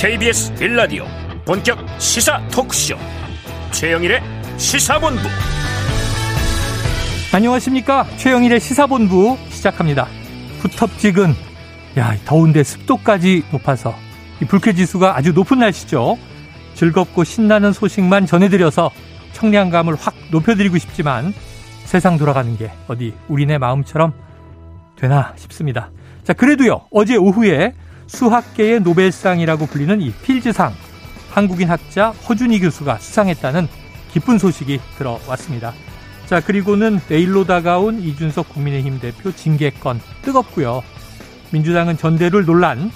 KBS 빌라디오 본격 시사 토크쇼. 최영일의 시사본부. 안녕하십니까? 최영일의 시사본부 시작합니다. 부텁지근 야 더운데 습도까지 높아서. 이 불쾌지수가 아주 높은 날씨죠. 즐겁고 신나는 소식만 전해드려서 청량감을 확 높여드리고 싶지만 세상 돌아가는 게 어디 우리네 마음처럼 되나 싶습니다. 자, 그래도요, 어제 오후에 수학계의 노벨상이라고 불리는 이 필즈상 한국인 학자 허준희 교수가 수상했다는 기쁜 소식이 들어왔습니다. 자, 그리고는 내일로 다가온 이준석 국민의힘 대표 징계건 뜨겁고요. 민주당은 전대를 논란,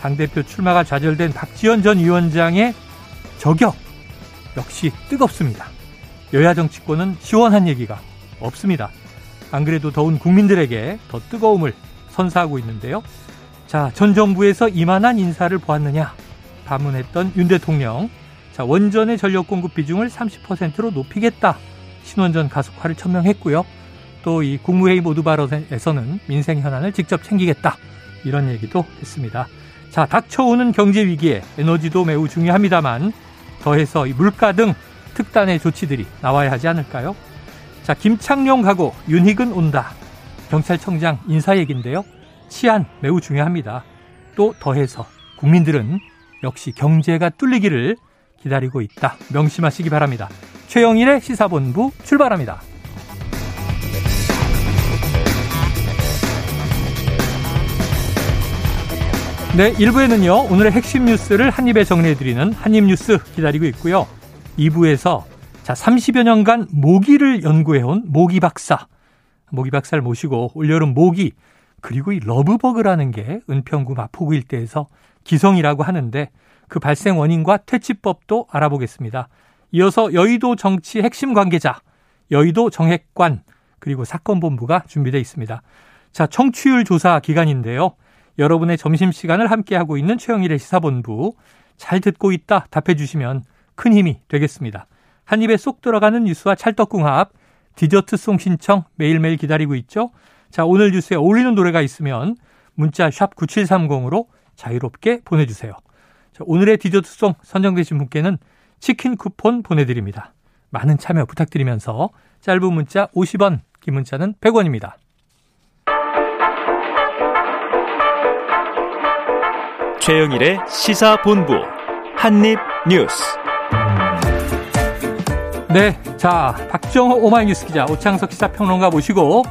당대표 출마가 좌절된 박지원 전 위원장의 저격 역시 뜨겁습니다. 여야 정치권은 시원한 얘기가 없습니다. 안 그래도 더운 국민들에게 더 뜨거움을 선사하고 있는데요. 자, 전 정부에서 이만한 인사를 보았느냐? 반문했던 윤 대통령. 자, 원전의 전력 공급 비중을 30%로 높이겠다. 신원전 가속화를 천명했고요. 또 이 국무회의 모두 발언에서는 민생 현안을 직접 챙기겠다. 이런 얘기도 했습니다. 자, 닥쳐오는 경제 위기에 에너지도 매우 중요합니다만 더해서 물가 등 특단의 조치들이 나와야 하지 않을까요? 자, 김창룡 가고 윤희근 온다. 경찰청장 인사 얘기인데요. 치안 매우 중요합니다. 또 더해서 국민들은 역시 경제가 뚫리기를 기다리고 있다. 명심하시기 바랍니다. 최영일의 시사본부 출발합니다. 네, 1부에는요, 오늘의 핵심 뉴스를 한입에 정리해드리는 한입뉴스 기다리고 있고요. 2부에서 자, 30여 년간 모기를 연구해온 모기 박사. 모기 박사를 모시고 올여름 모기, 그리고 이 러브버그라는 게 은평구 마포구 일대에서 기성이라고 하는데 그 발생 원인과 퇴치법도 알아보겠습니다. 이어서 여의도 정치 핵심 관계자, 여의도 정핵관, 그리고 사건본부가 준비되어 있습니다. 자, 청취율 조사 기간인데요. 여러분의 점심시간을 함께하고 있는 최영일의 시사본부. 잘 듣고 있다 답해 주시면 큰 힘이 되겠습니다. 한 입에 쏙 들어가는 뉴스와 찰떡궁합, 디저트송 신청 매일매일 기다리고 있죠. 자, 오늘 뉴스에 어울리는 노래가 있으면 문자 샵 9730으로 자유롭게 보내주세요. 자, 오늘의 디저트송 선정되신 분께는 치킨 쿠폰 보내드립니다. 많은 참여 부탁드리면서 짧은 문자 50원, 긴 문자는 100원입니다. 최영일의 시사본부 한입뉴스 네, 자 박정호 오마이뉴스 기자 오창석 시사평론가 모시고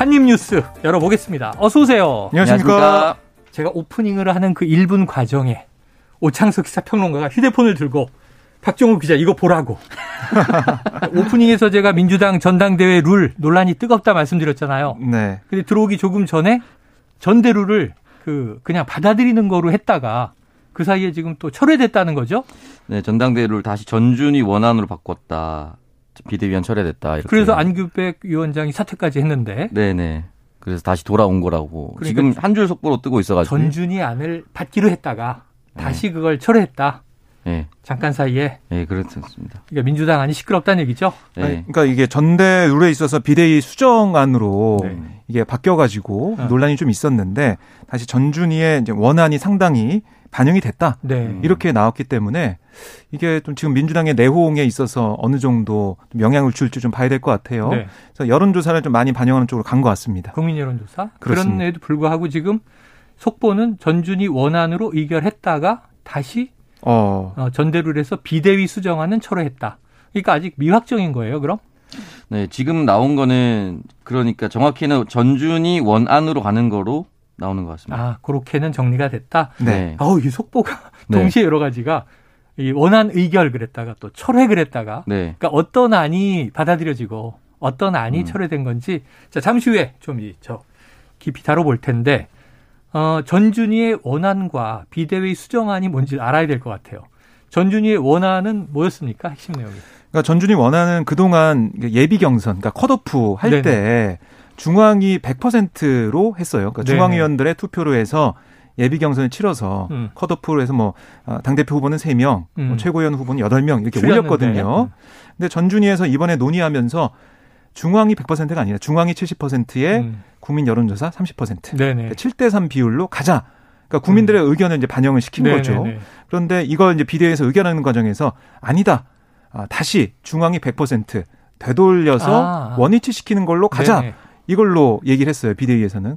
한입뉴스 열어보겠습니다. 어서 오세요. 안녕하십니까. 제가 오프닝을 하는 그 1분 과정에 오창석 시사평론가가 휴대폰을 들고 박정호 기자 이거 보라고. 오프닝에서 제가 민주당 전당대회 룰 논란이 뜨겁다 말씀드렸잖아요. 네. 근데 들어오기 조금 전에 전대룰을 그 그냥 받아들이는 거로 했다가 그 사이에 지금 또 철회됐다는 거죠? 네, 전당대회를 다시 전준위 원안으로 바꿨다. 비대위원 철회됐다. 이렇게. 그래서 안규백 위원장이 사퇴까지 했는데. 네네. 그래서 다시 돌아온 거라고. 그러니까 지금 한 줄 속보로 뜨고 있어가지고. 전준위 안을 받기로 했다가 다시 네. 그걸 철회했다. 네. 잠깐 사이에. 네, 그렇습니다. 그러니까 민주당 안이 시끄럽다는 얘기죠. 네. 그러니까 이게 전대 룰에 있어서 비대위 수정안으로 네. 이게 바뀌어가지고 어. 논란이 좀 있었는데 다시 전준위의 원안이 상당히 반영이 됐다. 네. 이렇게 나왔기 때문에 이게 좀 지금 민주당의 내홍에 있어서 어느 정도 영향을 줄지 좀 봐야 될 것 같아요. 네. 그래서 여론조사를 좀 많이 반영하는 쪽으로 간 것 같습니다. 국민 여론조사? 그렇습니다. 그런에도 불구하고 지금 속보는 전준이 원안으로 의결했다가 다시 어. 어 전대룰에서 비대위 수정안은 철회했다. 그러니까 아직 미확정인 거예요, 그럼? 네, 지금 나온 거는 그러니까 정확히는 전준이 원안으로 가는 거로 나오는 것 같습니다. 아, 그렇게는 정리가 됐다. 네. 아우, 이 속보가 네. 동시에 여러 가지가 이 원안 의결 그랬다가 또 철회 그랬다가 네. 그러니까 어떤 안이 받아들여지고 어떤 안이 음. 철회된 건지 자 잠시 후에 좀 이 저 깊이 다뤄볼 텐데 어, 전준희의 원안과 비대위 수정안이 뭔지 알아야 될 것 같아요. 전준희의 원안은 뭐였습니까? 핵심 내용이. 그러니까 전준희 원안은 그동안 예비 경선, 그러니까 컷오프 할 때 중앙이 100%로 했어요. 그러니까 중앙위원들의 투표로 해서 예비 경선을 치러서 음. 컷오프로 해서 뭐 아, 당대표 후보는 3명, 뭐 음. 뭐 최고위원 후보는 8명 이렇게 출연했는데. 올렸거든요. 음. 근데 전준위에서 이번에 논의하면서 중앙이 100%가 아니라 중앙이 70%에 음. 국민 여론조사 30%. 네네. 7대 3 비율로 가자. 그러니까 국민들의 음. 의견을 이제 반영을 시킨 네네네. 거죠. 그런데 이걸 이제 비대위에서 의견하는 과정에서 아니다. 아, 다시 중앙이 100% 되돌려서 아. 원위치 시키는 걸로 가자. 네네. 이걸로 얘기를 했어요. 비대위에서는.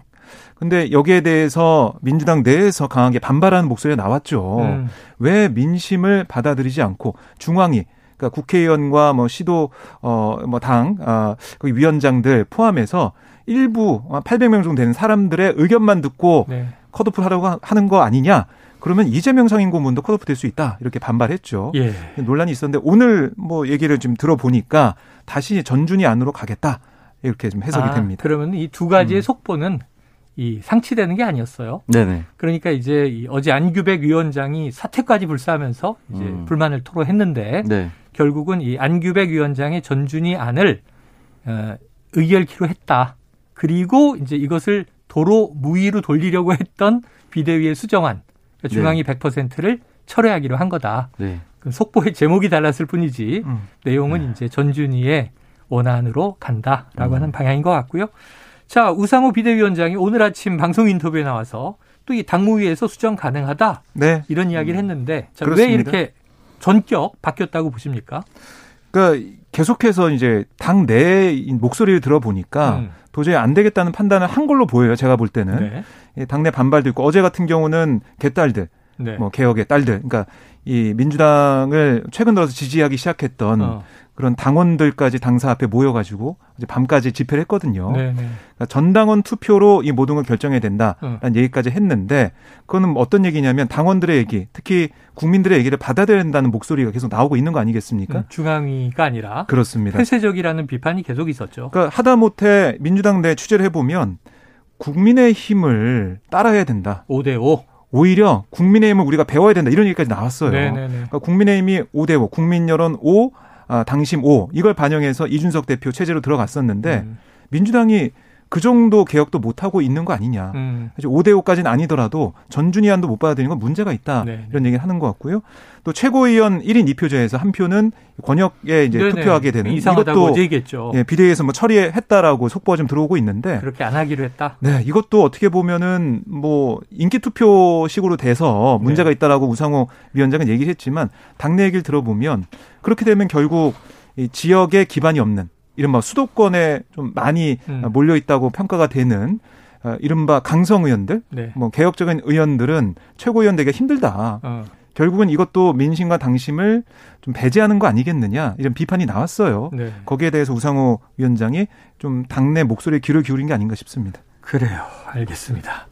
근데 여기에 대해서 민주당 내에서 강하게 반발하는 목소리가 나왔죠. 음. 왜 민심을 받아들이지 않고 중앙이 그러니까 국회의원과 뭐 시도 어뭐당 아, 그 위원장들 포함해서 일부 800명 정도 되는 사람들의 의견만 듣고 네. 컷오프 하라고 하는 거 아니냐? 그러면 이재명 상임 고문도 컷오프 될 수 있다. 이렇게 반발했죠. 예. 논란이 있었는데 오늘 뭐 얘기를 좀 들어보니까 다시 전준이 안으로 가겠다. 이렇게 좀 해석이 아, 됩니다. 그러면 이 두 가지의 음. 속보는 이 상치되는 게 아니었어요. 네네. 그러니까 이제 이 어제 안규백 위원장이 사퇴까지 불사하면서 이제 음. 불만을 토로했는데 네. 결국은 이 안규백 위원장의 전준희 안을 어, 의결키로 했다. 그리고 이제 이것을 도로 무위로 돌리려고 했던 비대위의 수정안 그러니까 중앙이 네. 100%를 철회하기로 한 거다. 네. 속보의 제목이 달랐을 뿐이지 음. 내용은 네. 이제 전준희의 원안으로 간다라고 음. 하는 방향인 것 같고요. 자 우상호 비대위원장이 오늘 아침 방송 인터뷰에 나와서 또 이 당무위에서 수정 가능하다 네. 이런 이야기를 음. 했는데 자, 왜 이렇게 전격 바뀌었다고 보십니까? 그러니까 계속해서 이제 당 내 목소리를 들어보니까 음. 도저히 안 되겠다는 판단을 한 걸로 보여요. 제가 볼 때는 네. 당내 반발도 있고 어제 같은 경우는 개딸들, 네. 뭐 개혁의 딸들, 그러니까 이 민주당을 최근 들어서 지지하기 시작했던 어. 그런 당원들까지 당사 앞에 모여가지고 이제 밤까지 집회를 했거든요. 네, 네. 그러니까 전당원 투표로 이 모든 걸 결정해야 된다라는 어. 얘기까지 했는데 그거는 어떤 얘기냐면 당원들의 얘기, 특히 국민들의 얘기를 받아들여야 된다는 목소리가 계속 나오고 있는 거 아니겠습니까? 음, 중앙위가 아니라 그렇습니다. 폐쇄적이라는 비판이 계속 있었죠. 그러니까 하다못해 민주당 내 취재를 해보면 국민의 힘을 따라야 된다. 5대 5. 오히려 국민의힘을 우리가 배워야 된다 이런 얘기까지 나왔어요. 네네네. 네, 네. 그러니까 국민의힘이 5대 5, 국민 여론 5, 아, 당심 5 이걸 반영해서 이준석 대표 체제로 들어갔었는데 음. 민주당이 그 정도 개혁도 못 하고 있는 거 아니냐. 음. 5대 5까지는 아니더라도 전준위안도 못 받아들이는 건 문제가 있다. 네. 이런 얘기를 하는 것 같고요. 또 최고위원 1인 2표제에서 한 표는 권역에 이제 네네. 투표하게 되는 이것도 얘기했죠. 예, 비대위에서 뭐 처리했다라고 속보가 좀 들어오고 있는데 그렇게 안 하기로 했다. 네, 이것도 어떻게 보면은 뭐 인기 투표식으로 돼서 문제가 네. 있다라고 우상호 위원장은 얘기를 했지만 당내 얘기를 들어보면 그렇게 되면 결국 이 지역에 기반이 없는 이른바 수도권에 좀 많이 음. 몰려 있다고 평가가 되는 어, 이른바 강성 의원들, 네. 뭐 개혁적인 의원들은 최고위원 되기가 힘들다. 어. 결국은 이것도 민심과 당심을 좀 배제하는 거 아니겠느냐 이런 비판이 나왔어요. 네. 거기에 대해서 우상호 위원장이 좀 당내 목소리에 귀를 기울인 게 아닌가 싶습니다. 그래요. 알겠습니다.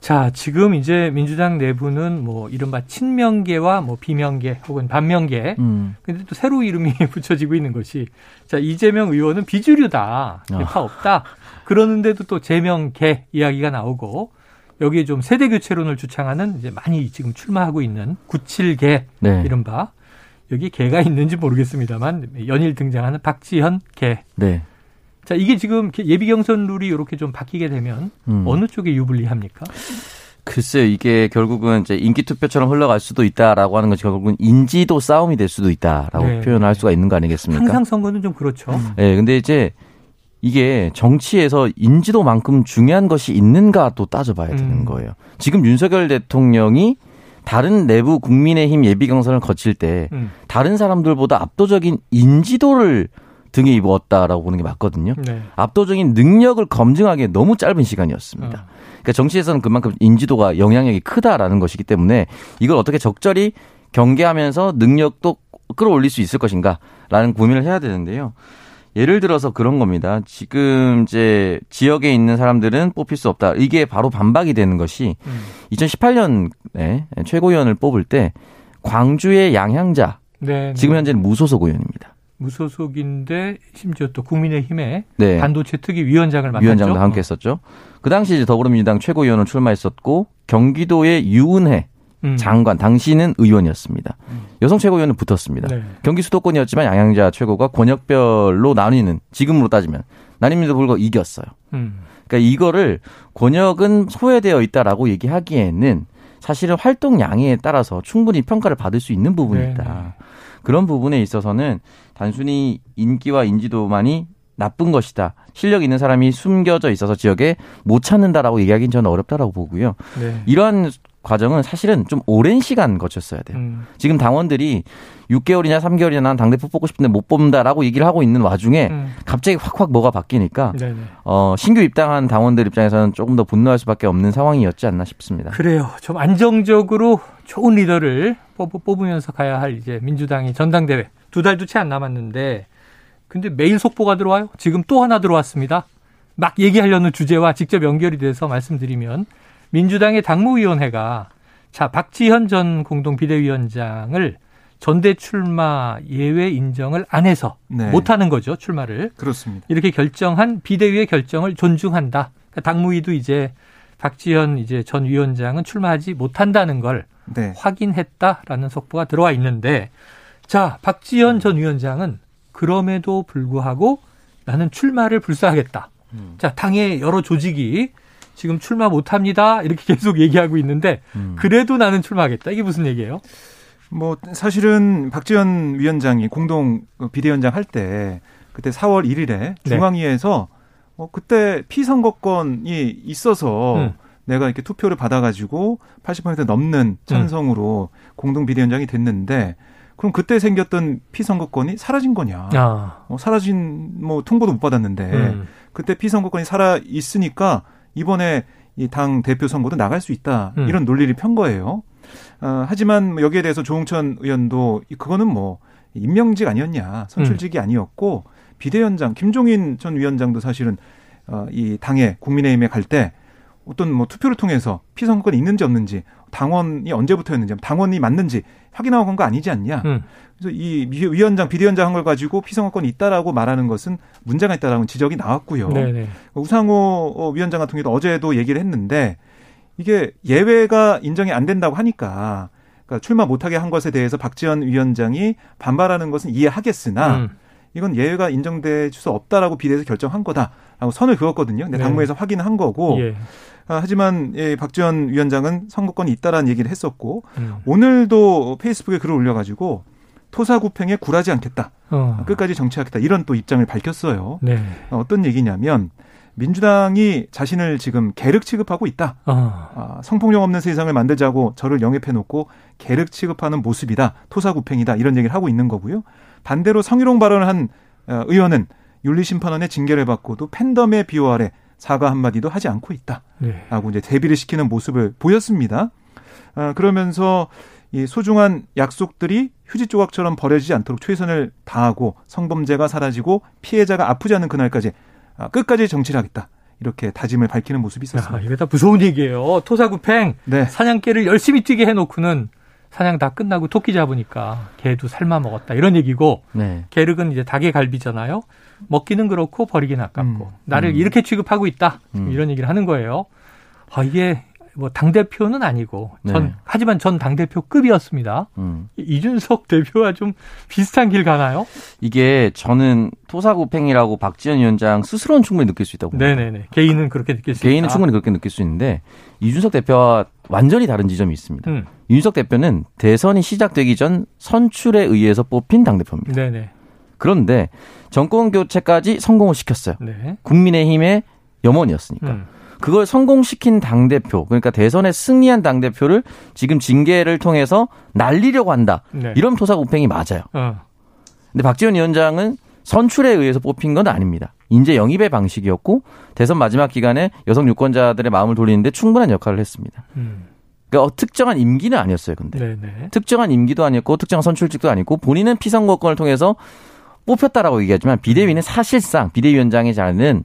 자, 지금 이제 민주당 내부는 뭐 이른바 친명계와 뭐 비명계 혹은 반명계. 음. 근데 또 새로 이름이 붙여지고 있는 것이 자, 이재명 의원은 비주류다. 아. 파 없다. 그러는데도 또 재명계 이야기가 나오고 여기에 좀 세대 교체론을 주창하는 이제 많이 지금 출마하고 있는 97개 네. 이른바 여기 개가 있는지 모르겠습니다만 연일 등장하는 박지현 개. 네. 자, 이게 지금 예비 경선 룰이 이렇게 좀 바뀌게 되면 음. 어느 쪽에 유불리합니까? 글쎄요, 이게 결국은 이제 인기 투표처럼 흘러갈 수도 있다라고 하는 것이 결국은 인지도 싸움이 될 수도 있다라고 네. 표현할 수가 있는 거 아니겠습니까? 항상 선거는 좀 그렇죠. 음. 네, 근데 이제 이게 정치에서 인지도만큼 중요한 것이 있는가도 따져봐야 되는 음. 거예요. 지금 윤석열 대통령이 다른 내부 국민의힘 예비 경선을 거칠 때 음. 다른 사람들보다 압도적인 인지도를 등에 입었다라고 보는 게 맞거든요. 네. 압도적인 능력을 검증하기에 너무 짧은 시간이었습니다. 어. 그러니까 정치에서는 그만큼 인지도가 영향력이 크다라는 것이기 때문에 이걸 어떻게 적절히 경계하면서 능력도 끌어올릴 수 있을 것인가라는 고민을 해야 되는데요. 예를 들어서 그런 겁니다. 지금 이제 지역에 있는 사람들은 뽑힐 수 없다. 이게 바로 반박이 되는 것이 음. 2018년에 최고위원을 뽑을 때 광주의 양향자 네, 네. 지금 현재는 무소속 의원입니다. 무소속인데 심지어 또 국민의힘에 네. 반도체 특위 위원장을 맡았죠. 위원장도 함께 했었죠. 그 당시 이제 더불어민주당 최고위원을 출마했었고 경기도의 유은혜 음. 장관 당시는 의원이었습니다. 음. 여성 최고위원은 붙었습니다. 네. 경기 수도권이었지만 양양자 최고가 권역별로 나뉘는 지금으로 따지면 나뉩니다 불구하고 이겼어요. 음. 그러니까 이거를 권역은 소외되어 있다라고 얘기하기에는 사실은 활동량에 따라서 충분히 평가를 받을 수 있는 부분이다. 네, 네. 그런 부분에 있어서는 단순히 인기와 인지도만이 나쁜 것이다. 실력 있는 사람이 숨겨져 있어서 지역에 못 찾는다라고 얘기하기는 저는 어렵다라고 보고요. 네. 이러한 과정은 사실은 좀 오랜 시간 거쳤어야 돼요. 음. 지금 당원들이 6개월이냐 3개월이냐 난 당대표 뽑고 싶은데 못 뽑는다라고 얘기를 하고 있는 와중에 음. 갑자기 확확 뭐가 바뀌니까 네네. 어, 신규 입당한 당원들 입장에서는 조금 더 분노할 수밖에 없는 상황이었지 않나 싶습니다. 그래요. 좀 안정적으로 좋은 리더를 뽑 으면서 가야 할 이제 민주당이 전당대회 두 달도 채 안 남았는데 근데 매일 속보가 들어와요. 지금 또 하나 들어왔습니다. 막 얘기하려는 주제와 직접 연결이 돼서 말씀드리면 민주당의 당무위원회가 자 박지현 전 공동 비대위원장을 전대 출마 예외 인정을 안 해서 네. 못 하는 거죠 출마를 그렇습니다. 이렇게 결정한 비대위의 결정을 존중한다. 그러니까 당무위도 이제 박지현 이제 전 위원장은 출마하지 못한다는 걸 네. 확인했다라는 속보가 들어와 있는데 자 박지현 전 위원장은 그럼에도 불구하고 나는 출마를 불사하겠다. 음. 자 당의 여러 조직이 지금 출마 못합니다. 이렇게 계속 얘기하고 있는데 음. 그래도 나는 출마하겠다. 이게 무슨 얘기예요? 뭐 사실은 박지원 위원장이 공동 비대위원장 할 때 그때 4월 1일에 중앙위에서 네. 어, 그때 피선거권이 있어서 음. 내가 이렇게 투표를 받아가지고 80% 넘는 찬성으로 음. 공동 비대위원장이 됐는데 그럼 그때 생겼던 피선거권이 사라진 거냐? 아. 어, 사라진 뭐 통보도 못 받았는데 음. 그때 피선거권이 살아 있으니까 이번에 이 당 대표 선거도 나갈 수 있다 음. 이런 논리를 편 거예요. 어, 하지만 뭐 여기에 대해서 조홍천 의원도 그거는 뭐 임명직 아니었냐 선출직이 음. 아니었고 비대위원장 김종인 전 위원장도 사실은 어, 이 당에 국민의힘에 갈 때 어떤 뭐 투표를 통해서 피선거권이 있는지 없는지 당원이 언제부터였는지 당원이 맞는지 확인하고 간 거 아니지 않냐. 음. 그래서 이 위원장 비대위원장 한 걸 가지고 피선거권이 있다라고 말하는 것은 문제가 있다라는 지적이 나왔고요. 네네. 우상호 어, 위원장 같은 경우도 어제도 얘기를 했는데 이게 예외가 인정이 안 된다고 하니까 그러니까 출마 못하게 한 것에 대해서 박지원 위원장이 반발하는 것은 이해하겠으나 음. 이건 예외가 인정될 수 없다라고 비대해서 결정한 거다라고 선을 그었거든요. 근데 네. 당무에서 네. 확인한 거고. 예. 아, 하지만 예, 박지원 위원장은 선거권이 있다라는 얘기를 했었고 음. 오늘도 페이스북에 글을 올려가지고 토사구팽에 굴하지 않겠다. 어. 끝까지 정치하겠다. 이런 또 입장을 밝혔어요. 네. 어떤 얘기냐면 민주당이 자신을 지금 계륵 취급하고 있다. 어. 아, 성폭력 없는 세상을 만들자고 저를 영입해 놓고 계륵 취급하는 모습이다. 토사구팽이다. 이런 얘기를 하고 있는 거고요. 반대로 성희롱 발언을 한 어, 의원은 윤리심판원의 징계를 받고도 팬덤의 비호 아래 사과 한마디도 하지 않고 있다. 네. 라고 이제 대비를 시키는 모습을 보였습니다. 아, 그러면서 이 소중한 약속들이 휴지 조각처럼 버려지지 않도록 최선을 다하고 성범죄가 사라지고 피해자가 아프지 않은 그날까지 아, 끝까지 정치를 하겠다. 이렇게 다짐을 밝히는 모습이 있었습니다. 야, 이게 다 무서운 얘기예요. 토사구팽 네. 사냥개를 열심히 뛰게 해놓고는 사냥 다 끝나고 토끼 잡으니까 개도 삶아 먹었다 이런 얘기고 네. 게륵은 이제 닭의 갈비잖아요. 먹기는 그렇고 버리기는 아깝고 음. 나를 음. 이렇게 취급하고 있다 음. 이런 얘기를 하는 거예요. 아 이게 뭐당 대표는 아니고 전 네. 하지만 전 당 대표급이었습니다. 음. 이준석 대표와 좀 비슷한 길 가나요? 이게 저는 토사구팽이라고 박지원 위원장 스스로는 충분히 느낄 수 있다고 봅니다. 네네네. 개인은 그렇게 느낄 수 개인은 있다. 충분히 그렇게 느낄 수 있는데 이준석 대표와 완전히 다른 지점이 있습니다. 음. 이준석 대표는 대선이 시작되기 전 선출에 의해서 뽑힌 당 대표입니다. 네네. 그런데 정권 교체까지 성공을 시켰어요. 네. 국민의힘의 염원이었으니까. 음. 그걸 성공시킨 당대표, 그러니까 대선에 승리한 당대표를 지금 징계를 통해서 날리려고 한다. 네. 이런 토사구팽이 맞아요. 어. 근데 박지원 위원장은 선출에 의해서 뽑힌 건 아닙니다. 인재 영입의 방식이었고 대선 마지막 기간에 여성 유권자들의 마음을 돌리는데 충분한 역할을 했습니다. 음. 그러니까 특정한 임기는 아니었어요. 근데 네네. 특정한 임기도 아니었고 특정한 선출직도 아니고 본인은 피선거권을 통해서 뽑혔다라고 얘기하지만 비대위는 사실상 비대위원장의 자는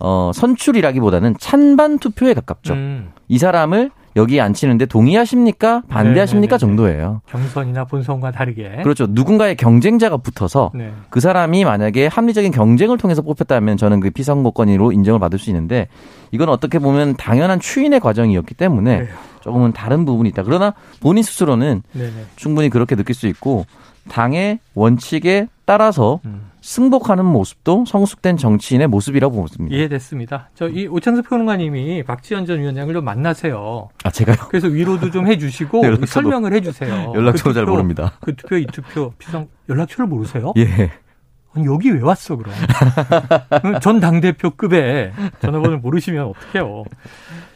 어, 선출이라기보다는 찬반 투표에 가깝죠. 음. 이 사람을 여기에 앉히는데 동의하십니까? 반대하십니까? 네네네. 정도예요. 경선이나 본선과 다르게. 그렇죠. 누군가의 경쟁자가 붙어서 네. 그 사람이 만약에 합리적인 경쟁을 통해서 뽑혔다면 저는 그 피선거권으로 인정을 받을 수 있는데 이건 어떻게 보면 당연한 추인의 과정이었기 때문에 네. 조금은 다른 부분이 있다. 그러나 본인 스스로는 네네. 충분히 그렇게 느낄 수 있고 당의 원칙에 따라서 음. 승복하는 모습도 성숙된 정치인의 모습이라고 보습니다. 이해됐습니다. 저 이 오창석 평론가님이 박지원 전 위원장을 좀 만나세요. 아 제가요? 그래서 위로도 좀 해주시고 네, 설명을 해주세요. 연락처 그 잘 모릅니다. 그 투표 이 투표 피성 연락처를 모르세요? 예. 아니, 여기 왜 왔어 그럼? 전 당대표급에 전화번호 모르시면 어떡해요.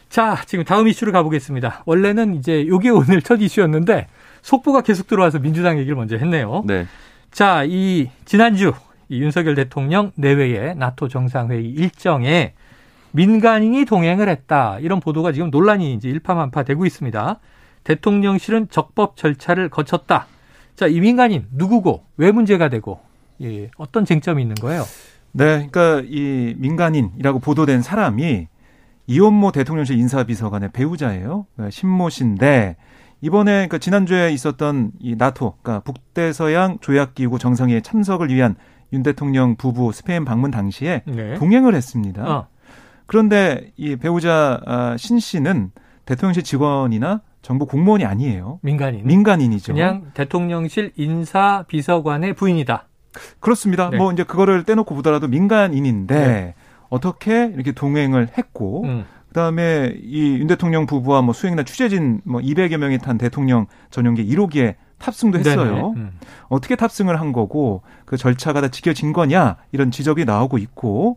자, 지금 다음 이슈로 가보겠습니다. 원래는 이제 요게 오늘 첫 이슈였는데 속보가 계속 들어와서 민주당 얘기를 먼저 했네요. 네. 자, 이 지난주 이 윤석열 대통령 내외의 나토 정상회의 일정에 민간인이 동행을 했다. 이런 보도가 지금 논란이 이제 일파만파 되고 있습니다. 대통령실은 적법 절차를 거쳤다. 자, 이 민간인 누구고 왜 문제가 되고 예, 어떤 쟁점이 있는 거예요? 네, 그러니까 이 민간인이라고 보도된 사람이 이원모 대통령실 인사비서관의 배우자예요. 그러니까 신모 씨인데 이번에 그러니까 지난주에 있었던 이 나토, 그러니까 북대서양 조약기구 정상회에 참석을 위한 윤 대통령 부부 스페인 방문 당시에 네. 동행을 했습니다. 어. 그런데 이 배우자 아, 신 씨는 대통령실 직원이나 정부 공무원이 아니에요. 민간인. 민간인이죠. 그냥 대통령실 인사 비서관의 부인이다. 그렇습니다. 네. 뭐 이제 그거를 떼놓고 보더라도 민간인인데 네. 어떻게 이렇게 동행을 했고 음. 그다음에 이 윤 대통령 부부와 뭐 수행이나 취재진 뭐 200여 명이 탄 대통령 전용기 1호기에 탑승도 했어요. 음. 어떻게 탑승을 한 거고 그 절차가 다 지켜진 거냐 이런 지적이 나오고 있고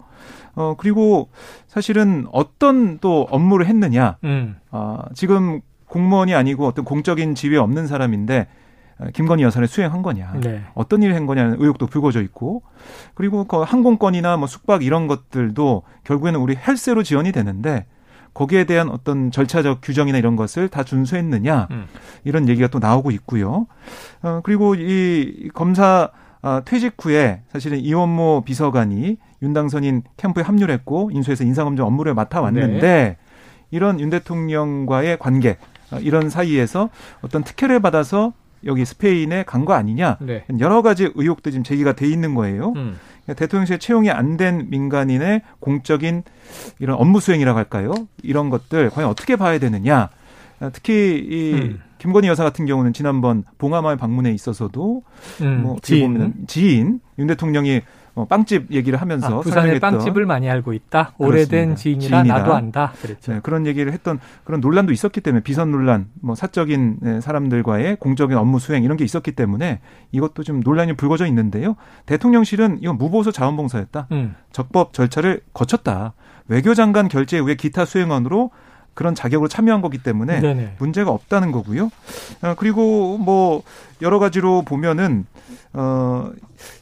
어 그리고 사실은 어떤 또 업무를 했느냐. 음. 아 지금 공무원이 아니고 어떤 공적인 지위 없는 사람인데 어, 김건희 여사를 수행한 거냐, 네. 어떤 일을 한 거냐는 의혹도 불거져 있고, 그리고 그 항공권이나 뭐 숙박 이런 것들도 결국에는 우리 헬스로 지원이 되는데 거기에 대한 어떤 절차적 규정이나 이런 것을 다 준수했느냐 음. 이런 얘기가 또 나오고 있고요. 어, 그리고 이 검사 어, 퇴직 후에 사실은 이원모 비서관이 윤당선인 캠프에 합류를 했고 인수해서 인사검증 업무를 맡아왔는데 네. 이런 윤 대통령과의 관계 어, 이런 사이에서 어떤 특혜를 받아서 여기 스페인에 간 거 아니냐 네. 여러 가지 의혹도 지금 제기가 돼 있는 거예요. 음. 그러니까 대통령실 채용이 안 된 민간인의 공적인 이런 업무 수행이라고 할까요? 이런 것들 과연 어떻게 봐야 되느냐? 특히 이 음. 김건희 여사 같은 경우는 지난번 봉하마을 방문에 있어서도 음, 뭐 지인. 지인 윤 대통령이 어, 빵집 얘기를 하면서 아, 부산의 빵집을 많이 알고 있다. 오래된 지인이라, 지인이라, 나도 안다. 그랬죠. 네, 그런 얘기를 했던 그런 논란도 있었기 때문에 비선 논란, 뭐 사적인 네, 사람들과의 공적인 업무 수행 이런 게 있었기 때문에 이것도 좀 논란이 불거져 있는데요. 대통령실은 이건 무보수 자원봉사였다. 음. 적법 절차를 거쳤다. 외교장관 결재 후에 기타 수행원으로 그런 자격으로 참여한 거기 때문에 네네. 문제가 없다는 거고요. 어, 그리고 뭐 여러 가지로 보면은 어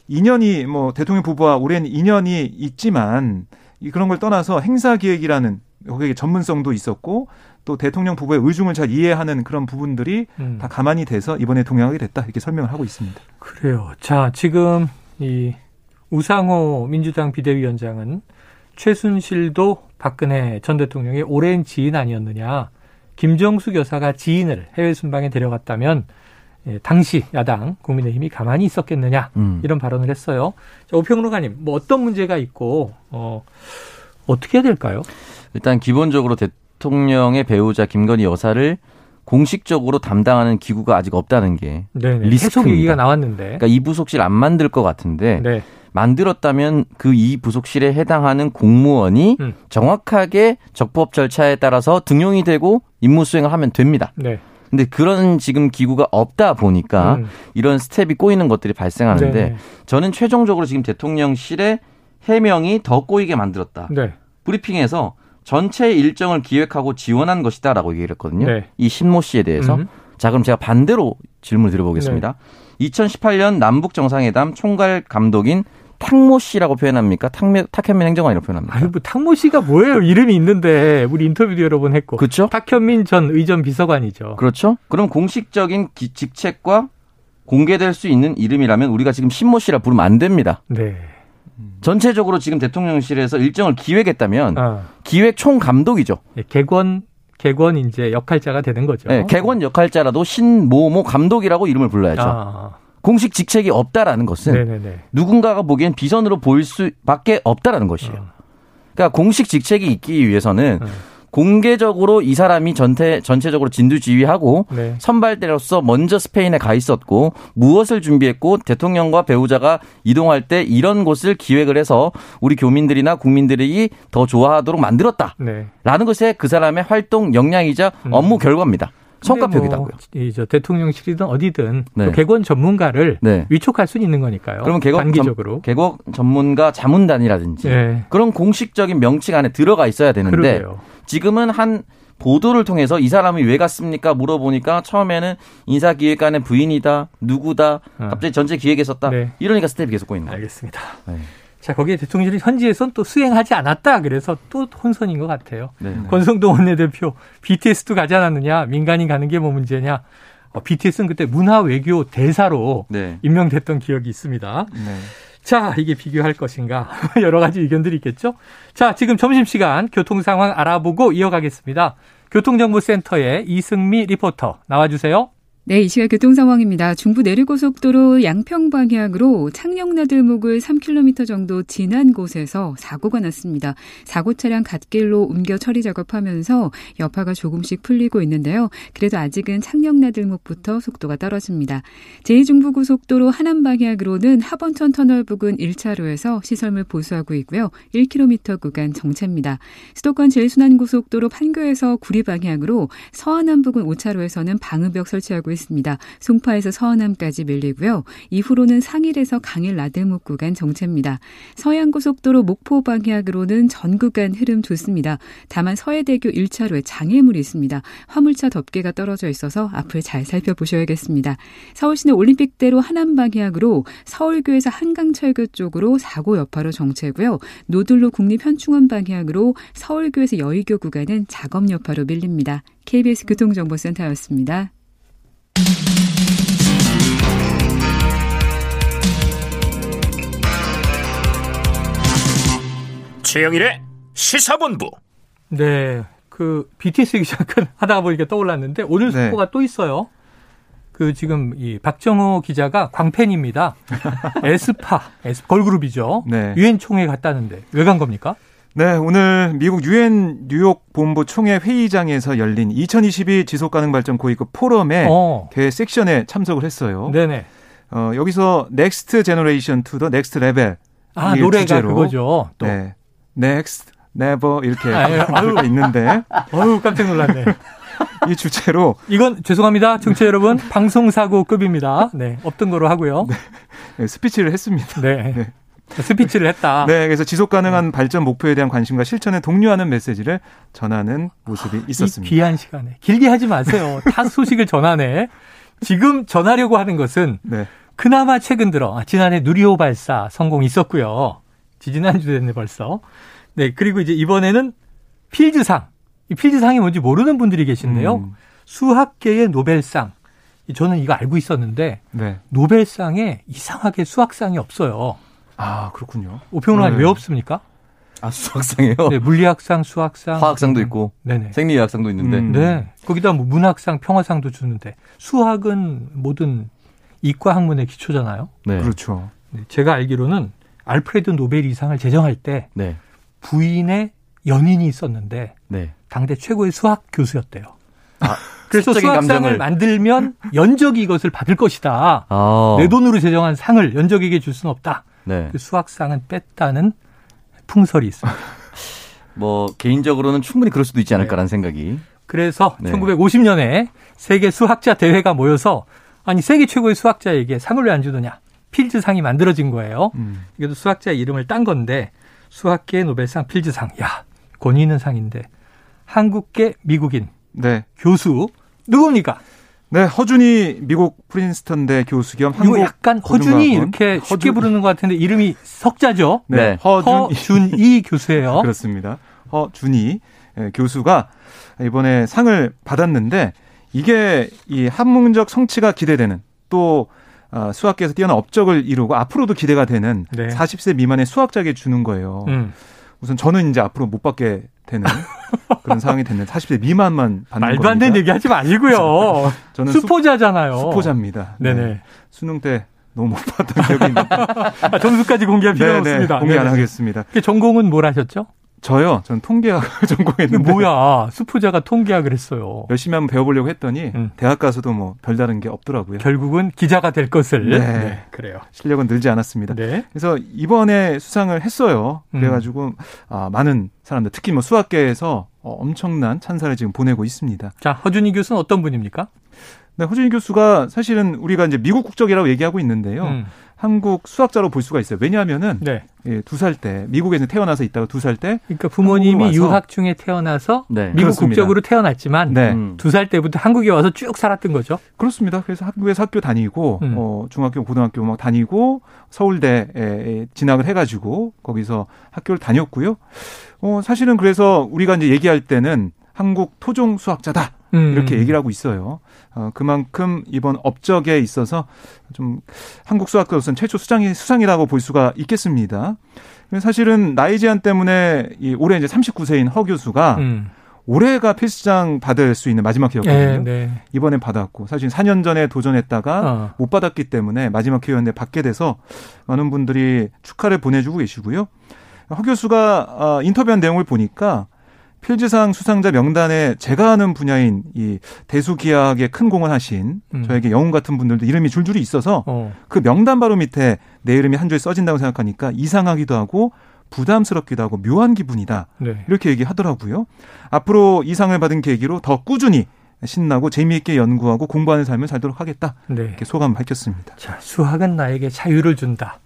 인연이 뭐 대통령 부부와 오랜 인연이 있지만 그런 걸 떠나서 행사 기획이라는 거기에 전문성도 있었고 또 대통령 부부의 의중을 잘 이해하는 그런 부분들이 음. 다 가만히 돼서 이번에 동행하게 됐다 이렇게 설명을 하고 있습니다. 그래요. 자 지금 이 우상호 민주당 비대위원장은 최순실도 박근혜 전 대통령의 오랜 지인 아니었느냐. 김정숙 여사가 지인을 해외 순방에 데려갔다면 예, 당시 야당 국민의힘이 가만히 있었겠느냐 음. 이런 발언을 했어요. 자, 오평론가님 뭐 어떤 문제가 있고 어, 어떻게 해야 될까요? 일단 기본적으로 대통령의 배우자 김건희 여사를 공식적으로 담당하는 기구가 아직 없다는 게 네네. 리스크 얘기가 나왔는데 그러니까 이 부속실 안 만들 것 같은데 네. 만들었다면 그 이 부속실에 해당하는 공무원이 음. 정확하게 적법 절차에 따라서 등용이 되고 임무 수행을 하면 됩니다. 네. 근데 그런 지금 기구가 없다 보니까 음. 이런 스텝이 꼬이는 것들이 발생하는데 네 저는 최종적으로 지금 대통령실의 해명이 더 꼬이게 만들었다. 네. 브리핑에서 전체 일정을 기획하고 지원한 것이다라고 얘기를 했거든요. 네. 이 신모 씨에 대해서. 음. 자, 그럼 제가 반대로 질문을 드려보겠습니다. 네. 2018년 남북 정상회담 총괄 감독인 탁모 씨라고 표현합니까? 탁현민 행정관이라고 표현합니까? 아니, 뭐 탁모 씨가 뭐예요? 이름이 있는데 우리 인터뷰도 여러 번 했고. 그렇죠? 탁현민 전 의전 비서관이죠. 그렇죠? 그럼 공식적인 기, 직책과 공개될 수 있는 이름이라면 우리가 지금 신모 씨라 부르면 안 됩니다. 네. 전체적으로 지금 대통령실에서 일정을 기획했다면 아. 기획 총 감독이죠. 네, 개권 개권 이제 역할자가 되는 거죠. 네, 개권 역할자라도 신모모 감독이라고 이름을 불러야죠. 아. 공식 직책이 없다라는 것은 네네네. 누군가가 보기엔 비선으로 보일 수밖에 없다라는 것이에요. 어. 그러니까 공식 직책이 있기 위해서는 어. 공개적으로 이 사람이 전체 전체적으로 진두지휘하고 네. 선발대로서 먼저 스페인에 가 있었고 무엇을 준비했고 대통령과 배우자가 이동할 때 이런 곳을 기획을 해서 우리 교민들이나 국민들이 더 좋아하도록 만들었다라는 네. 것에 그 사람의 활동 역량이자 음. 업무 결과입니다. 성과표기도 하고요. 뭐, 대통령실이든 어디든 네. 개권 전문가를 네. 위촉할 수 있는 거니까요. 그러면 개국 단기적으로 개국 전문가 자문단이라든지 네. 그런 공식적인 명칭 안에 들어가 있어야 되는데 그러게요. 지금은 한 보도를 통해서 이 사람이 왜 갔습니까? 물어보니까 처음에는 인사기획관의 부인이다, 누구다, 어. 갑자기 전체 기획에 썼다. 네. 이러니까 스텝이 계속 꼬이는 거예요. 알겠습니다. 네. 자, 거기에 대통령이 현지에선 또 수행하지 않았다. 그래서 또 혼선인 것 같아요. 네. 권성동 원내대표, BTS도 가지 않았느냐, 민간인 가는 게 뭐 문제냐. 어, BTS는 그때 문화 외교 대사로 네. 임명됐던 기억이 있습니다. 네. 자, 이게 비교할 것인가. 여러 가지 의견들이 있겠죠. 자, 지금 점심시간 교통 상황 알아보고 이어가겠습니다. 교통정보센터의 이승미 리포터 나와주세요. 네, 이 시각 교통 상황입니다. 중부 내륙고속도로 양평 방향으로 창녕나들목을 3km 정도 지난 곳에서 사고가 났습니다. 사고 차량 갓길로 옮겨 처리 작업하면서 여파가 조금씩 풀리고 있는데요. 그래도 아직은 창녕나들목부터 속도가 떨어집니다. 제2중부고속도로 하남 방향으로는 하번천 터널 부근 1차로에서 시설물 보수하고 있고요. 1km 구간 정체입니다. 수도권 제일순환고속도로 판교에서 구리 방향으로 서하남 부근 5차로에서는 방음벽 설치하고 있습니다. 송파에서 서하남까지 밀리고요. 이후로는 상일에서 강일 나들목 구간 정체입니다. 서양고속도로 목포 방향으로는 전 구간 흐름 좋습니다. 다만 서해대교 1차로에 장애물이 있습니다. 화물차 덮개가 떨어져 있어서 앞을 잘 살펴보셔야겠습니다. 서울시내 올림픽대로 하남 방향으로 서울교에서 한강철교 쪽으로 사고 여파로 정체고요. 노들로 국립현충원 방향으로 서울교에서 여의교 구간은 작업 여파로 밀립니다. KBS 교통정보센터였습니다. 최영일의 시사본부. 네. 그 BTS 얘기 잠깐 하다가 보니까 떠올랐는데 오늘 네. 에스파가 또 있어요. 그 지금 이 박정호 기자가 광팬입니다. 에스파, 에스 걸그룹이죠. 네. 유엔 총회 갔다는데 왜 간 겁니까? 네, 오늘 미국 유엔 뉴욕 본부 총회 회의장에서 열린 2022 지속 가능 발전 고위급 포럼에 어. 개회 세션에 참석을 했어요. 네네. 어, 여기서 Next Generation to the Next Level 아, 노래가 주제로, 그거죠. 또. 네. Next Level 이렇게 아유, 있는데 어유 깜짝 놀랐네. 이 주제로 이건 죄송합니다. 청취자 여러분 방송 사고급입니다. 네. 없던 거로 하고요. 네. 네, 스피치를 했습니다. 네. 네. 스피치를 했다. 네, 그래서 지속 가능한 발전 목표에 대한 관심과 실천에 독려하는 메시지를 전하는 모습이 있었습니다. 귀한 시간에 길게 하지 마세요. 타 소식을 전하네. 지금 전하려고 하는 것은 네. 그나마 최근 들어 아, 지난해 누리호 발사 성공 있었고요. 지지난주 됐네 벌써. 네, 그리고 이제 이번에는 필드상. 이 필드상이 뭔지 모르는 분들이 계신데요. 음. 수학계의 노벨상. 저는 이거 알고 있었는데 네. 노벨상에 이상하게 수학상이 없어요. 아 그렇군요. 오평론가님 네. 왜 없습니까? 아 수학상이요? 네, 물리학상, 수학상, 화학상도 있고, 네네. 생리학상도 있는데, 음. 네, 거기다 뭐 문학상, 평화상도 주는데 수학은 모든 이과 학문의 기초잖아요. 네. 그렇죠. 네, 제가 알기로는 알프레드 노벨 이상을 제정할 때 네. 부인의 연인이 있었는데 네. 당대 최고의 수학 교수였대요. 아, 그래서 수학상을 감정을. 만들면 연적이 이것을 받을 것이다. 아. 내 돈으로 제정한 상을 연적에게 줄 수는 없다. 네. 그 수학상은 뺐다는 풍설이 있습니다. 뭐 개인적으로는 충분히 그럴 수도 있지 않을까라는 네. 생각이. 그래서 네. 1950년에 세계 수학자 대회가 모여서 아니 세계 최고의 수학자에게 상을 왜 안 주느냐? 필즈상이 만들어진 거예요. 음. 이것도 수학자의 이름을 딴 건데 수학계 노벨상 필즈상. 야, 권위 있는 상인데 한국계 미국인 네. 교수 누굽니까? 네, 허준이 미국 프린스턴대 교수 겸 한국 약간 허준이 이렇게 쉽게 허준... 부르는 것 같은데 이름이 석자죠. 네, 네. 허준... 허준이 교수예요. 그렇습니다. 허준이 예, 교수가 이번에 상을 받았는데 이게 이 학문적 성취가 기대되는 또 어, 수학계에서 뛰어난 업적을 이루고 앞으로도 기대가 되는 네. 40세 미만의 수학자에게 주는 거예요. 음. 우선 저는 이제 앞으로 못 받게 되는 그런 상황이 됐는데 40대 미만만 받는 말도 안 되는 얘기 하지 마시고요. 저는 수포자잖아요. 수포자입니다. 네네. 네. 수능 때 너무 못 받던 기억이 있는데. 아, 점수까지 공개할 필요 없습니다. 공개 안 하겠습니다. 전공은 뭘 하셨죠? 저요. 전 통계학을 전공했는데. 뭐야. 수포자가 통계학을 했어요. 열심히 한번 배워보려고 했더니 음. 대학 가서도 뭐 별다른 게 없더라고요. 결국은 기자가 될 것을. 네. 네. 그래요. 실력은 늘지 않았습니다. 네. 그래서 이번에 수상을 했어요. 그래가지고 음. 아, 많은 사람들 특히 뭐 수학계에서 어, 엄청난 찬사를 지금 보내고 있습니다. 자, 허준희 교수는 어떤 분입니까? 네, 허준희 교수가 사실은 우리가 이제 미국 국적이라고 얘기하고 있는데요. 음. 한국 수학자로 볼 수가 있어요. 왜냐하면은 네. 예, 두살 때 미국에서 태어나서 있다가 두 살 때 그러니까 부모님이 유학 중에 태어나서 네. 미국 그렇습니다. 국적으로 태어났지만 네. 음. 두살 때부터 한국에 와서 쭉 살았던 거죠. 그렇습니다. 그래서 한국에서 학교 다니고 음. 어, 중학교 고등학교 막 다니고 서울대에 진학을 해가지고 거기서 학교를 다녔고요. 어, 사실은 그래서 우리가 이제 얘기할 때는 한국 토종 수학자다. 음. 이렇게 얘기를 하고 있어요. 어, 그만큼 이번 업적에 있어서 좀 한국 수학자로서는 최초 수장이 수상이라고 볼 수가 있겠습니다. 사실은 나이 제한 때문에 이 올해 이제 39세인 허 교수가 음. 올해가 필수장 받을 수 있는 마지막 기회였거든요. 네, 네. 이번에 받았고 사실 4년 전에 도전했다가 어. 못 받았기 때문에 마지막 기회였는데 받게 돼서 많은 분들이 축하를 보내주고 계시고요. 허 교수가 어, 인터뷰한 내용을 보니까 필즈상 수상자 명단에 제가 하는 분야인 이 대수기하게 큰 공을 하신 음. 저에게 영웅 같은 분들도 이름이 줄줄이 있어서 어. 그 명단 바로 밑에 내 이름이 한 줄 써진다고 생각하니까 이상하기도 하고 부담스럽기도 하고 묘한 기분이다. 네. 이렇게 얘기하더라고요. 앞으로 이 상을 받은 계기로 더 꾸준히 신나고 재미있게 연구하고 공부하는 삶을 살도록 하겠다. 네. 이렇게 소감 밝혔습니다. 자, 수학은 나에게 자유를 준다.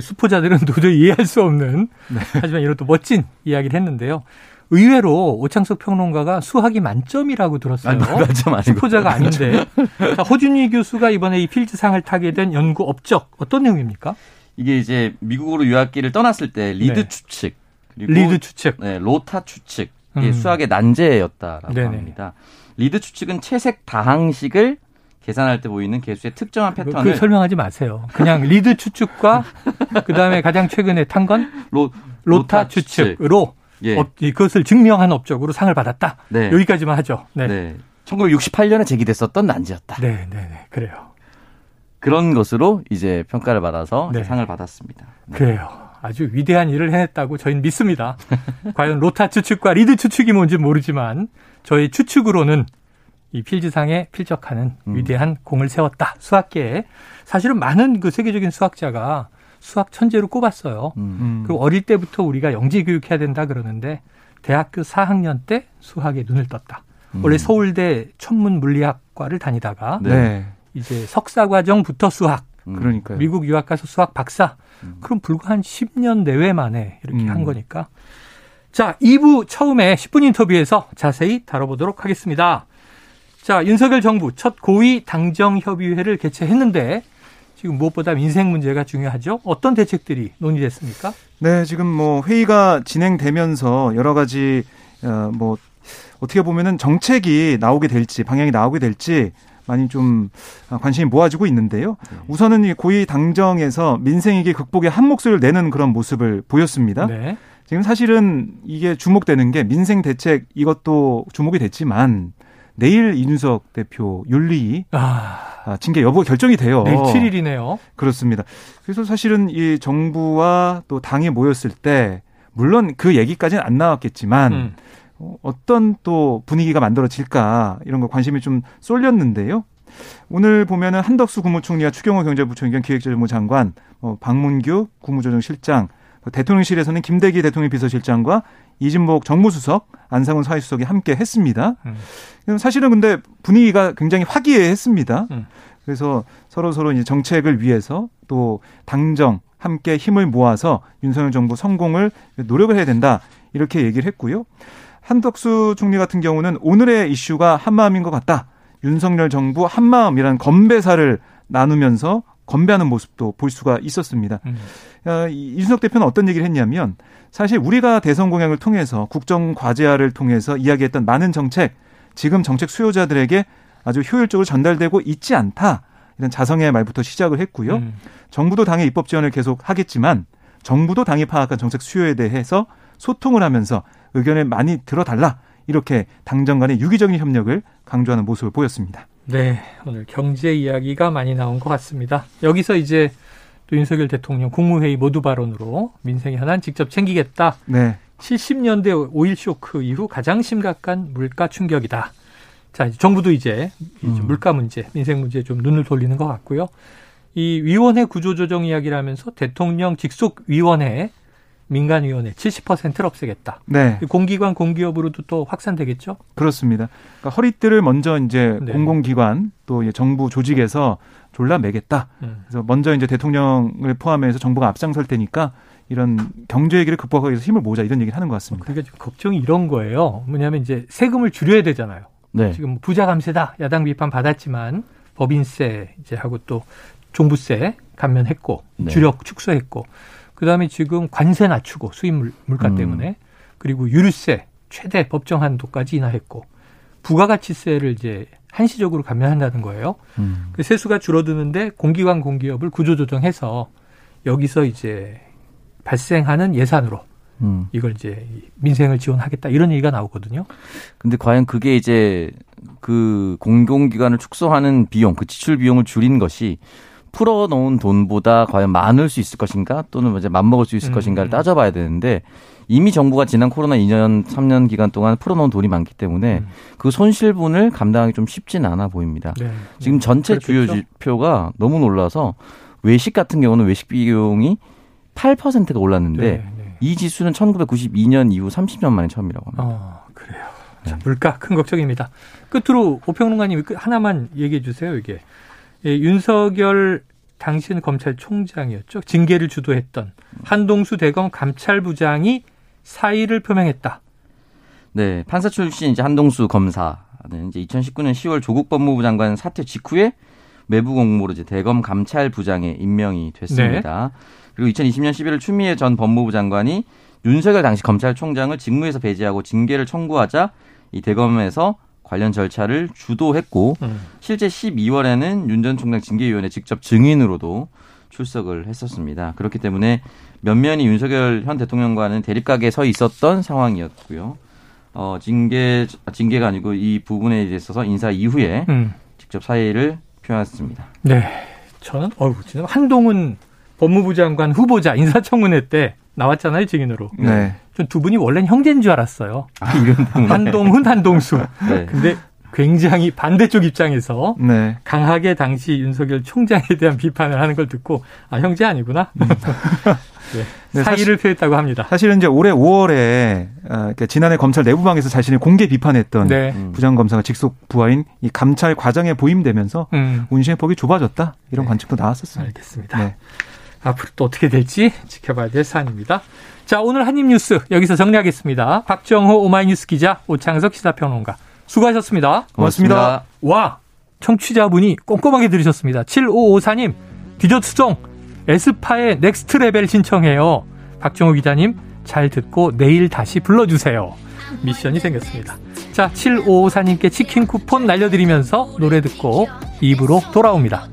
수포자들은 도저히 이해할 수 없는 네. 하지만 이런 또 멋진 이야기를 했는데요. 의외로 오창석 평론가가 수학이 만점이라고 들었어요. 아니, 만점 아니고. 수포자가 아닌데. 자, 허준이 교수가 이번에 이 필즈상을 타게 된 연구 업적 어떤 내용입니까? 이게 이제 미국으로 유학길을 떠났을 때 리드 네. 추측 그리고 리드 추측, 네, 로타 추측 이게 음. 수학의 난제였다라고 네네. 합니다. 리드 추측은 채색 다항식을 계산할 때 보이는 계수의 특정한 패턴을 그 설명하지 마세요. 그냥 리드 추측과 그 다음에 가장 최근에 탄 건 로, 로타, 로타 추측으로 예. 업, 그것을 증명한 업적으로 상을 받았다. 네. 여기까지만 하죠. 네. 네. 1968년에 제기됐었던 난제였다. 네, 네, 네. 그래요. 그런 것으로 이제 평가를 받아서 네. 상을 받았습니다. 네. 그래요. 아주 위대한 일을 해냈다고 저희는 믿습니다. 과연 로타 추측과 리드 추측이 뭔지 모르지만 저희 추측으로는 이 필즈상에 필적하는 음. 위대한 공을 세웠다. 수학계에 사실은 많은 그 세계적인 수학자가 수학 천재로 꼽았어요. 음. 음. 그리고 어릴 때부터 우리가 영재 교육해야 된다 그러는데 대학교 4학년 때 수학에 눈을 떴다. 음. 원래 서울대 천문 물리학과를 다니다가 네. 이제 석사 과정부터 수학. 음. 그러니까 미국 유학 가서 수학 박사. 음. 그럼 불과 한 10년 내외 만에 이렇게 한 거니까. 자, 2부 처음에 10분 인터뷰에서 자세히 다뤄보도록 하겠습니다. 자, 윤석열 정부 첫 고위 당정협의회를 개최했는데 지금 무엇보다 민생 문제가 중요하죠. 어떤 대책들이 논의됐습니까? 네, 지금 뭐 회의가 진행되면서 여러 가지 어 뭐 어떻게 보면은 정책이 나오게 될지 방향이 나오게 될지 많이 좀 관심이 모아지고 있는데요. 네. 우선은 이 고위 당정에서 민생위기 극복에 한 목소리를 내는 그런 모습을 보였습니다. 네. 지금 사실은 이게 주목되는 게 민생 대책 이것도 주목이 됐지만 내일 이준석 대표 윤리 아. 아, 징계 여부 결정이 돼요. 내일 7일이네요. 그렇습니다. 그래서 사실은 이 정부와 또 당이 모였을 때 물론 그 얘기까지는 안 나왔겠지만 음. 어, 어떤 또 분위기가 만들어질까 이런 거 관심이 좀 쏠렸는데요. 오늘 보면은 한덕수 국무총리와 추경호 경제부총리 기획재정부 장관, 어, 박문규 국무조정실장, 대통령실에서는 김대기 대통령 비서실장과 이진복 정무수석, 안상훈 사회수석이 함께 했습니다. 음. 사실은 근데 분위기가 굉장히 화기애애했습니다. 음. 그래서 서로 서로 이제 정책을 위해서 또 당정 함께 힘을 모아서 윤석열 정부 성공을 노력을 해야 된다 이렇게 얘기를 했고요. 한덕수 총리 같은 경우는 오늘의 이슈가 한마음인 것 같다. 윤석열 정부 한마음이라는 건배사를 나누면서 건배하는 모습도 볼 수가 있었습니다. 음. 어, 이준석 대표는 어떤 얘기를 했냐면 사실 우리가 대선 공약을 통해서 국정 과제화를 통해서 이야기했던 많은 정책 지금 정책 수요자들에게 아주 효율적으로 전달되고 있지 않다. 이런 자성의 말부터 시작을 했고요. 음. 정부도 당의 입법 지원을 계속 하겠지만 정부도 당이 파악한 정책 수요에 대해서 소통을 하면서 의견을 많이 들어달라. 이렇게 당정 간의 유기적인 협력을 강조하는 모습을 보였습니다. 네, 오늘 경제 이야기가 많이 나온 것 같습니다. 여기서 이제 또 윤석열 대통령 국무회의 모두 발언으로 민생 현안 직접 챙기겠다. 네. 70년대 오일 쇼크 이후 가장 심각한 물가 충격이다. 자, 정부도 이제 음. 물가 문제, 민생 문제에 좀 눈을 돌리는 것 같고요. 이 위원회 구조조정 이야기를 하면서 대통령 직속 위원회 민간위원회 70%를 없애겠다. 네. 공기관 공기업으로도 또 확산되겠죠? 그렇습니다. 그러니까 허리띠를 먼저 이제 네. 공공기관 또 정부 조직에서 졸라 매겠다. 음. 그래서 먼저 이제 대통령을 포함해서 정부가 앞장설 테니까 이런 경제 위기를 극복하기 위해서 힘을 모자 이런 얘기를 하는 것 같습니다. 그러니까 지금 걱정이 이런 거예요. 뭐냐면 이제 세금을 줄여야 되잖아요. 네. 지금 부자 감세다 야당 비판 받았지만 법인세 이제 하고 또 종부세 감면했고 네. 주력 축소했고 그다음에 지금 관세 낮추고 수입 물가 음. 때문에 그리고 유류세 최대 법정 한도까지 인하했고 부가가치세를 이제 한시적으로 감면한다는 거예요. 음. 그 세수가 줄어드는데 공기관 공기업을 구조조정해서 여기서 이제 발생하는 예산으로 음. 이걸 이제 민생을 지원하겠다 이런 얘기가 나오거든요. 근데 과연 그게 이제 그 공공기관을 축소하는 비용, 그 지출 비용을 줄인 것이 풀어놓은 돈보다 과연 많을 수 있을 것인가 또는 이제 맞먹을 수 있을 음. 것인가를 따져봐야 되는데 이미 정부가 지난 코로나 2년, 3년 기간 동안 풀어놓은 돈이 많기 때문에 음. 그 손실분을 감당하기 좀 쉽지는 않아 보입니다. 네. 지금 전체 그렇겠죠? 주요 지표가 너무 놀라서 외식 같은 경우는 외식 비용이 8%가 올랐는데 네, 네. 이 지수는 1992년 이후 30년 만에 처음이라고 합니다. 어, 그래요. 자, 물가 큰 걱정입니다. 끝으로 오평론가님 하나만 얘기해 주세요. 이게 예, 윤석열 당신 검찰총장이었죠. 징계를 주도했던 한동수 대검 감찰부장이 사의를 표명했다. 네, 판사 출신 이제 한동수 검사는 이제 2019년 10월 조국 법무부 장관 사퇴 직후에 외부 공모로 이제 대검 감찰부장에 임명이 됐습니다. 네. 그리고 2020년 11월 추미애 전 법무부 장관이 윤석열 당시 검찰총장을 직무에서 배제하고 징계를 청구하자 이 대검에서 관련 절차를 주도했고 음. 실제 12월에는 윤 전 총장 징계위원회 직접 증인으로도 출석을 했었습니다. 그렇기 때문에 면면이 윤석열 현 대통령과는 대립각에 서 있었던 상황이었고요. 어, 징계, 징계가 아니고 이 부분에 있어서 인사 이후에 음. 직접 사의를 표했습니다. 네. 저는, 어우, 지금 한동훈 법무부 장관 후보자 인사청문회 때 나왔잖아요, 증인으로. 네. 전 두 분이 원래는 형제인 줄 알았어요. 아, 한동훈, 한동수. 네. 근데 굉장히 반대쪽 입장에서 네. 강하게 당시 윤석열 총장에 대한 비판을 하는 걸 듣고 아 형제 아니구나. 음. 네. 네, 사의를 표했다고 합니다. 사실은 이제 올해 5월에 어, 그러니까 지난해 검찰 내부방에서 자신을 공개 비판했던 네. 부장 검사가 직속 부하인 이 감찰 과정에 보임되면서 음. 운신의 폭이 좁아졌다 이런 네. 관측도 나왔었습니다. 알겠습니다. 네. 앞으로 또 어떻게 될지 지켜봐야 될 사안입니다. 자 오늘 한입 뉴스 여기서 정리하겠습니다. 박정호 오마이뉴스 기자 오창석 시사평론가 수고하셨습니다. 고맙습니다. 고맙습니다. 와 청취자분이 꼼꼼하게 들으셨습니다. 7554님 디저트송 에스파의 Next Level 신청해요. 박정호 기자님 잘 듣고 내일 다시 불러주세요. 미션이 생겼습니다. 자, 7554님께 치킨 쿠폰 날려드리면서 노래 듣고 2부로 돌아옵니다.